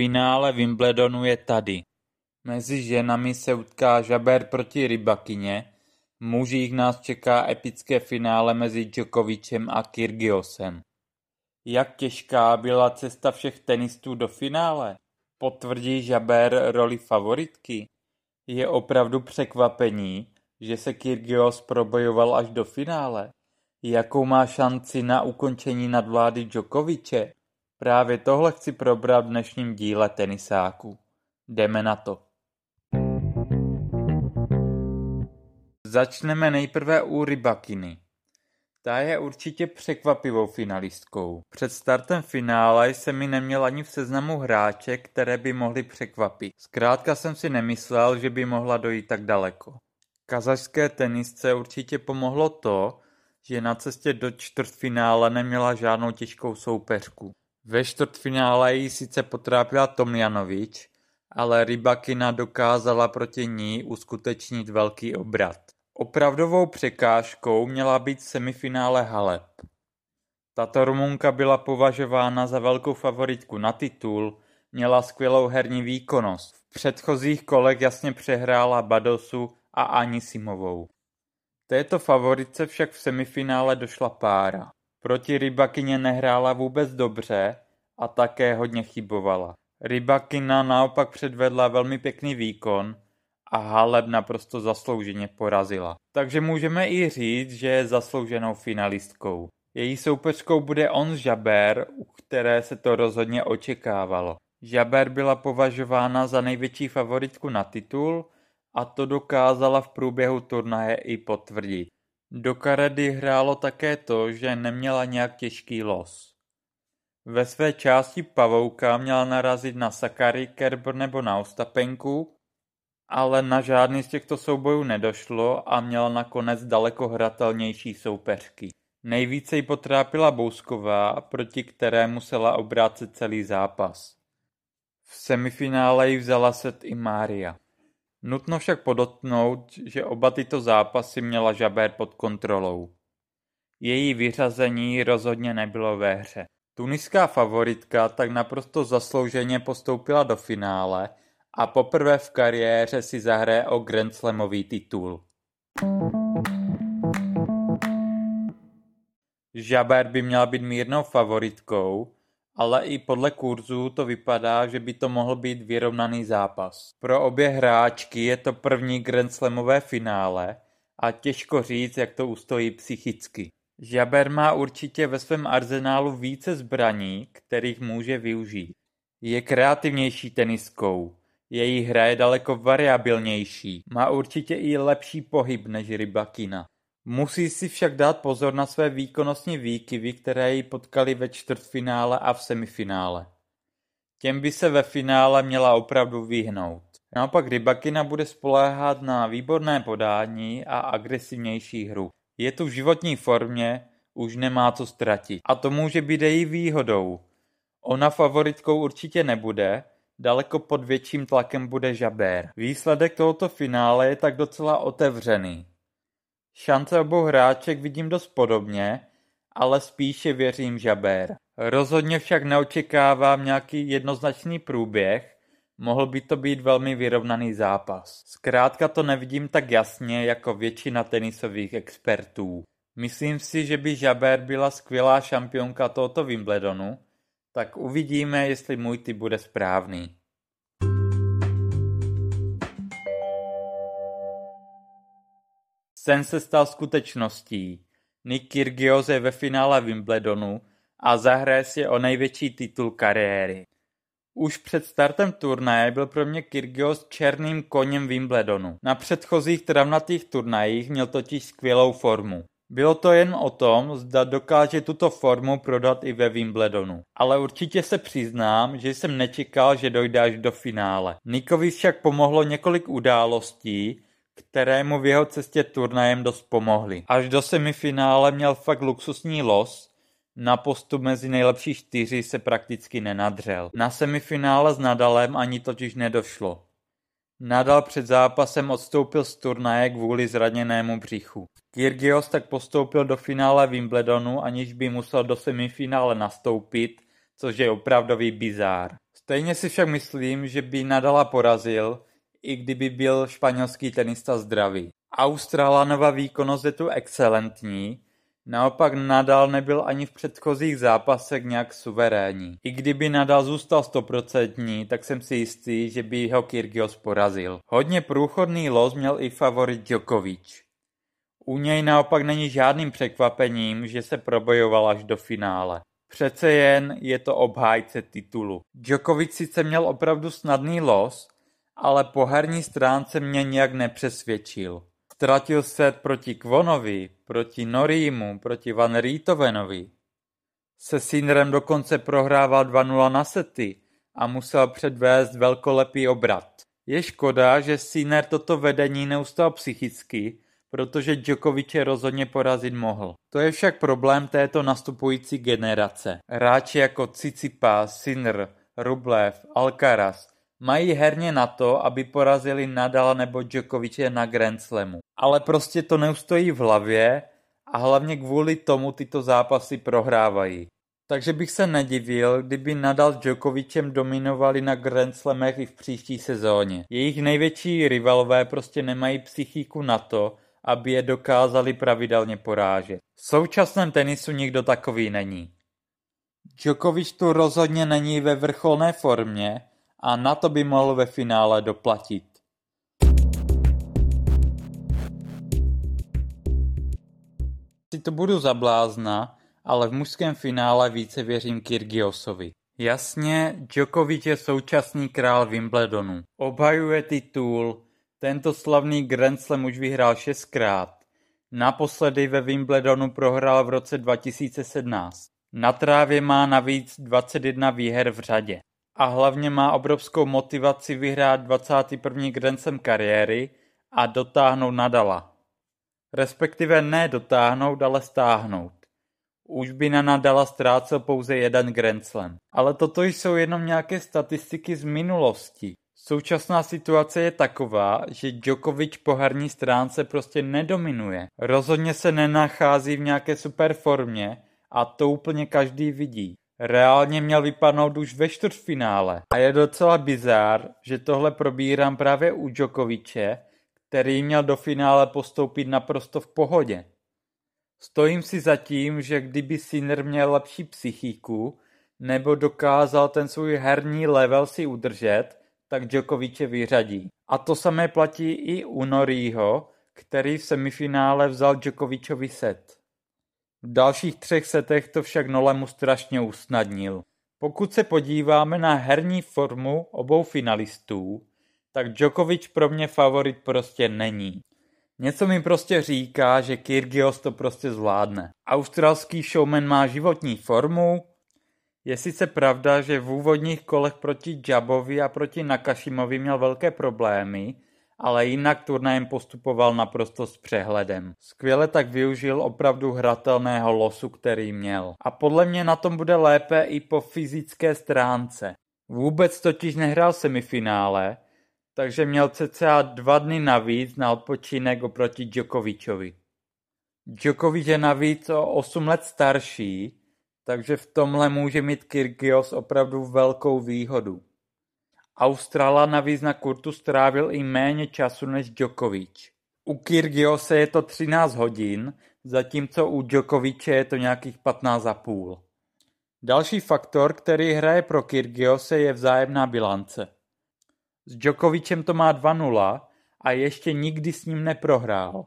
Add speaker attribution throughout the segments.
Speaker 1: Finále Wimbledonu je tady. Mezi ženami se utká Žaber proti Rybakyně, v mužích nás čeká epické finále mezi Djokovicem a Kyrgiosem. Jak těžká byla cesta všech tenistů do finále? Potvrdí Žaber roli favoritky? Je opravdu překvapení, že se Kyrgios probojoval až do finále? Jakou má šanci na ukončení nadvlády Djokoviče? Právě tohle chci probrat v dnešním díle Tenisáku. Jdeme na to. Začneme nejprve u Rybakiny. Ta je určitě překvapivou finalistkou. Před startem finále jsem mi neměl ani v seznamu hráček, které by mohly překvapit. Zkrátka jsem si nemyslel, že by mohla dojít tak daleko. Kazašské tenisce určitě pomohlo to, že na cestě do čtvrtfinále neměla žádnou těžkou soupeřku. Ve čtvrtfinále ji sice potrápila Tomjanovič, ale Rybakina dokázala proti ní uskutečnit velký obrat. Opravdovou překážkou měla být semifinále Halep. Tato Rumunka byla považována za velkou favoritku na titul, měla skvělou herní výkonnost. V předchozích kolech jasně přehrála Badosu a Anisimovou. Této favoritce však v semifinále došla pára. Proti Rybakyně nehrála vůbec dobře a také hodně chybovala. Rybakina naopak předvedla velmi pěkný výkon a Halep naprosto zaslouženě porazila. Takže můžeme i říct, že je zaslouženou finalistkou. Její soupeřkou bude On Jaber, u které se to rozhodně očekávalo. Jaber byla považována za největší favoritku na titul a to dokázala v průběhu turnaje i potvrdit. Do karedy hrálo také to, že neměla nějak těžký los. Ve své části pavouka měla narazit na Sakary, Kerber nebo na Ostapenku, ale na žádný z těchto soubojů nedošlo a měla nakonec daleko hratelnější soupeřky. Nejvíce ji potrápila Bousková, proti které musela obrácet celý zápas. V semifinále ji vzala set i Mária. Nutno však podotknout, že oba tyto zápasy měla Žabér pod kontrolou. Její vyřazení rozhodně nebylo ve hře. Tuniská favoritka tak naprosto zaslouženě postoupila do finále a poprvé v kariéře si zahraje o Grand Slamový titul. Žaber by měla být mírnou favoritkou, ale i podle kurzu to vypadá, že by to mohl být vyrovnaný zápas. Pro obě hráčky je to první Grand Slamové finále a těžko říct, jak to ustojí psychicky. Žaber má určitě ve svém arzenálu více zbraní, kterých může využít. Je kreativnější teniskou, její hra je daleko variabilnější, má určitě i lepší pohyb než Rybakina. Musí si však dát pozor na své výkonnostní výkyvy, které ji potkaly ve čtvrtfinále a v semifinále. Těm by se ve finále měla opravdu vyhnout. Naopak Rybakina bude spoléhat na výborné podání a agresivnější hru. Je tu v životní formě, už nemá co ztratit. A to může být její výhodou. Ona favoritkou určitě nebude, daleko pod větším tlakem bude Žabér. Výsledek tohoto finále je tak docela otevřený. Šance obou hráček vidím dost podobně, ale spíše věřím Žabér. Rozhodně však neočekávám nějaký jednoznačný průběh, mohl by to být velmi vyrovnaný zápas. Zkrátka to nevidím tak jasně jako většina tenisových expertů. Myslím si, že by Žabér byla skvělá šampionka tohoto Wimbledonu, tak uvidíme, jestli můj typ bude správný. Sen se stal skutečností. Nick Kyrgios je ve finále Wimbledonu a zahraje si o největší titul kariéry. Už před startem turnaje byl pro mě Kyrgios černým koněm Wimbledonu. Na předchozích travnatých turnajích měl totiž skvělou formu. Bylo to jen o tom, zda dokáže tuto formu prodat i ve Wimbledonu. Ale určitě se přiznám, že jsem nečekal, že dojde až do finále. Nikovi však pomohlo několik událostí, které mu v jeho cestě turnajem dost pomohly. Až do semifinále měl fakt luxusní los, na postup mezi nejlepší čtyři se prakticky nenadřel. Na semifinále s Nadalem ani totiž nedošlo. Nadal před zápasem odstoupil z turnaje kvůli zraněnému břichu. Kyrgios tak postoupil do finále Wimbledonu, aniž by musel do semifinále nastoupit, což je opravdový bizár. Stejně si však myslím, že by Nadala porazil, i kdyby byl španělský tenista zdravý. Australanova výkonnost je tu excelentní, naopak Nadal nebyl ani v předchozích zápasech nějak suverénní. I kdyby Nadal zůstal stoprocentní, tak jsem si jistý, že by ho Kyrgios porazil. Hodně průchodný los měl i favorit Djokovic. U něj naopak není žádným překvapením, že se probojoval až do finále. Přece jen je to obhájce titulu. Djokovic sice měl opravdu snadný los, ale po herní stránce mě nějak nepřesvědčil. Ztratil set proti Kvonovi, proti Norímu, proti Van Rítovenovi. Se Sinrem dokonce prohrával 2-0 na sety a musel předvést velkolepý obrat. Je škoda, že Sinner toto vedení neustal psychicky, protože Djokoviče rozhodně porazit mohl. To je však problém této nastupující generace. Hráči jako Tsitsipas, Sinner, Rublev, Alcaraz mají herně na to, aby porazili Nadala nebo Djokoviče na Grand Slamu. Ale prostě to neustojí v hlavě a hlavně kvůli tomu tyto zápasy prohrávají. Takže bych se nedivil, kdyby Nadal s Djokovicem dominovali na Grand Slamech i v příští sezóně. Jejich největší rivalové prostě nemají psychiku na to, aby je dokázali pravidelně porážet. V současném tenisu nikdo takový není. Djokovic tu rozhodně není ve vrcholné formě a na to by mohl ve finále doplatit. Si to budu za blázna, ale v mužském finále více věřím Kyrgiosovi. Jasně, Djokovic je současný král Wimbledonu. Obhajuje titul, tento slavný Grand Slam už vyhrál šestkrát. Naposledy ve Wimbledonu prohrál v roce 2017. Na trávě má navíc 21 výher v řadě. A hlavně má obrovskou motivaci vyhrát 21. Grand Slam kariéry a dotáhnout Nadala. Respektive ne dotáhnout, ale stáhnout. Už by na Nadala ztrácel pouze jeden Grand Slam. Ale toto jsou jenom nějaké statistiky z minulosti. Současná situace je taková, že Djokovic po herní stránce prostě nedominuje. Rozhodně se nenachází v nějaké super formě a to úplně každý vidí. Reálně měl vypadnout už ve čtvrtfinále. A je docela bizár, že tohle probírám právě u Djokoviče, který měl do finále postoupit naprosto v pohodě. Stojím si za tím, že kdyby Sinner měl lepší psychiku, nebo dokázal ten svůj herní level si udržet, tak Djokoviče vyřadí. A to samé platí i u Norieho, který v semifinále vzal Djokovičovi set. V dalších třech setech to však Nolemu strašně usnadnil. Pokud se podíváme na herní formu obou finalistů, tak Djokovic pro mě favorit prostě není. Něco mi prostě říká, že Kyrgios to prostě zvládne. Australský showman má životní formu, je sice pravda, že v úvodních kolech proti Jabovi a proti Nakashimovi měl velké problémy, ale jinak turnajem postupoval naprosto s přehledem. Skvěle tak využil opravdu hratelného losu, který měl. A podle mě na tom bude lépe i po fyzické stránce. Vůbec totiž nehrál semifinále, takže měl cca dva dny navíc na odpočinek oproti Djokovičovi. Djokovič je navíc o 8 let starší, takže v tomhle může mít Kyrgios opravdu velkou výhodu. Australa navíc na kurtu strávil i méně času než Djokovic. U Kyrgiose je to 13 hodin, zatímco u Djokoviče je to nějakých 15,5. Další faktor, který hraje pro Kyrgiose, je vzájemná bilance. S Djokovicem to má 2-0 a ještě nikdy s ním neprohrál.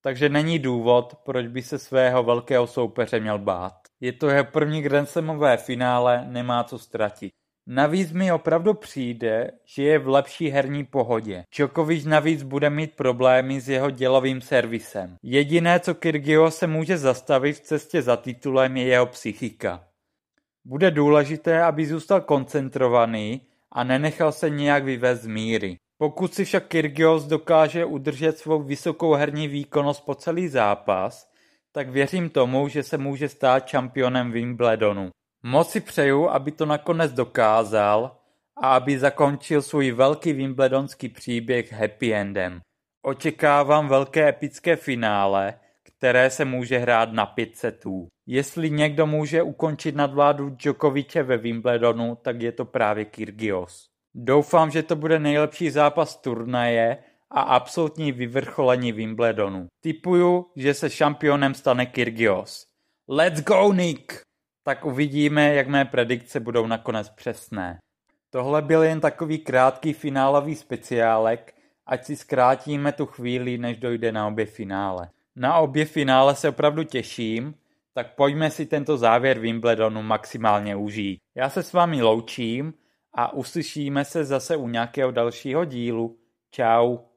Speaker 1: Takže není důvod, proč by se svého velkého soupeře měl bát. Je to jeho první Grand finále, nemá co ztratit. Navíc mi opravdu přijde, že je v lepší herní pohodě. Djokovic navíc bude mít problémy s jeho dělovým servisem. Jediné, co Kyrgios se může zastavit v cestě za titulem, je jeho psychika. Bude důležité, aby zůstal koncentrovaný a nenechal se nějak vyvést z míry. Pokud si však Kyrgios dokáže udržet svou vysokou herní výkonnost po celý zápas, tak věřím tomu, že se může stát čampionem Wimbledonu. Moc si přeju, aby to nakonec dokázal a aby zakončil svůj velký wimbledonský příběh happy endem. Očekávám velké epické finále, které se může hrát na pět setů. Jestli někdo může ukončit nadvládu Djokoviče ve Wimbledonu, tak je to právě Kyrgios. Doufám, že to bude nejlepší zápas turnaje a absolutní vyvrcholení Wimbledonu. Typuju, že se šampionem stane Kyrgios. Let's go, Nick! Tak uvidíme, jak mé predikce budou nakonec přesné. Tohle byl jen takový krátký finálový speciálek, ať si zkrátíme tu chvíli, než dojde na obě finále. Na obě finále se opravdu těším, tak pojďme si tento závěr Wimbledonu maximálně užít. Já se s vámi loučím a uslyšíme se zase u nějakého dalšího dílu. Ciao.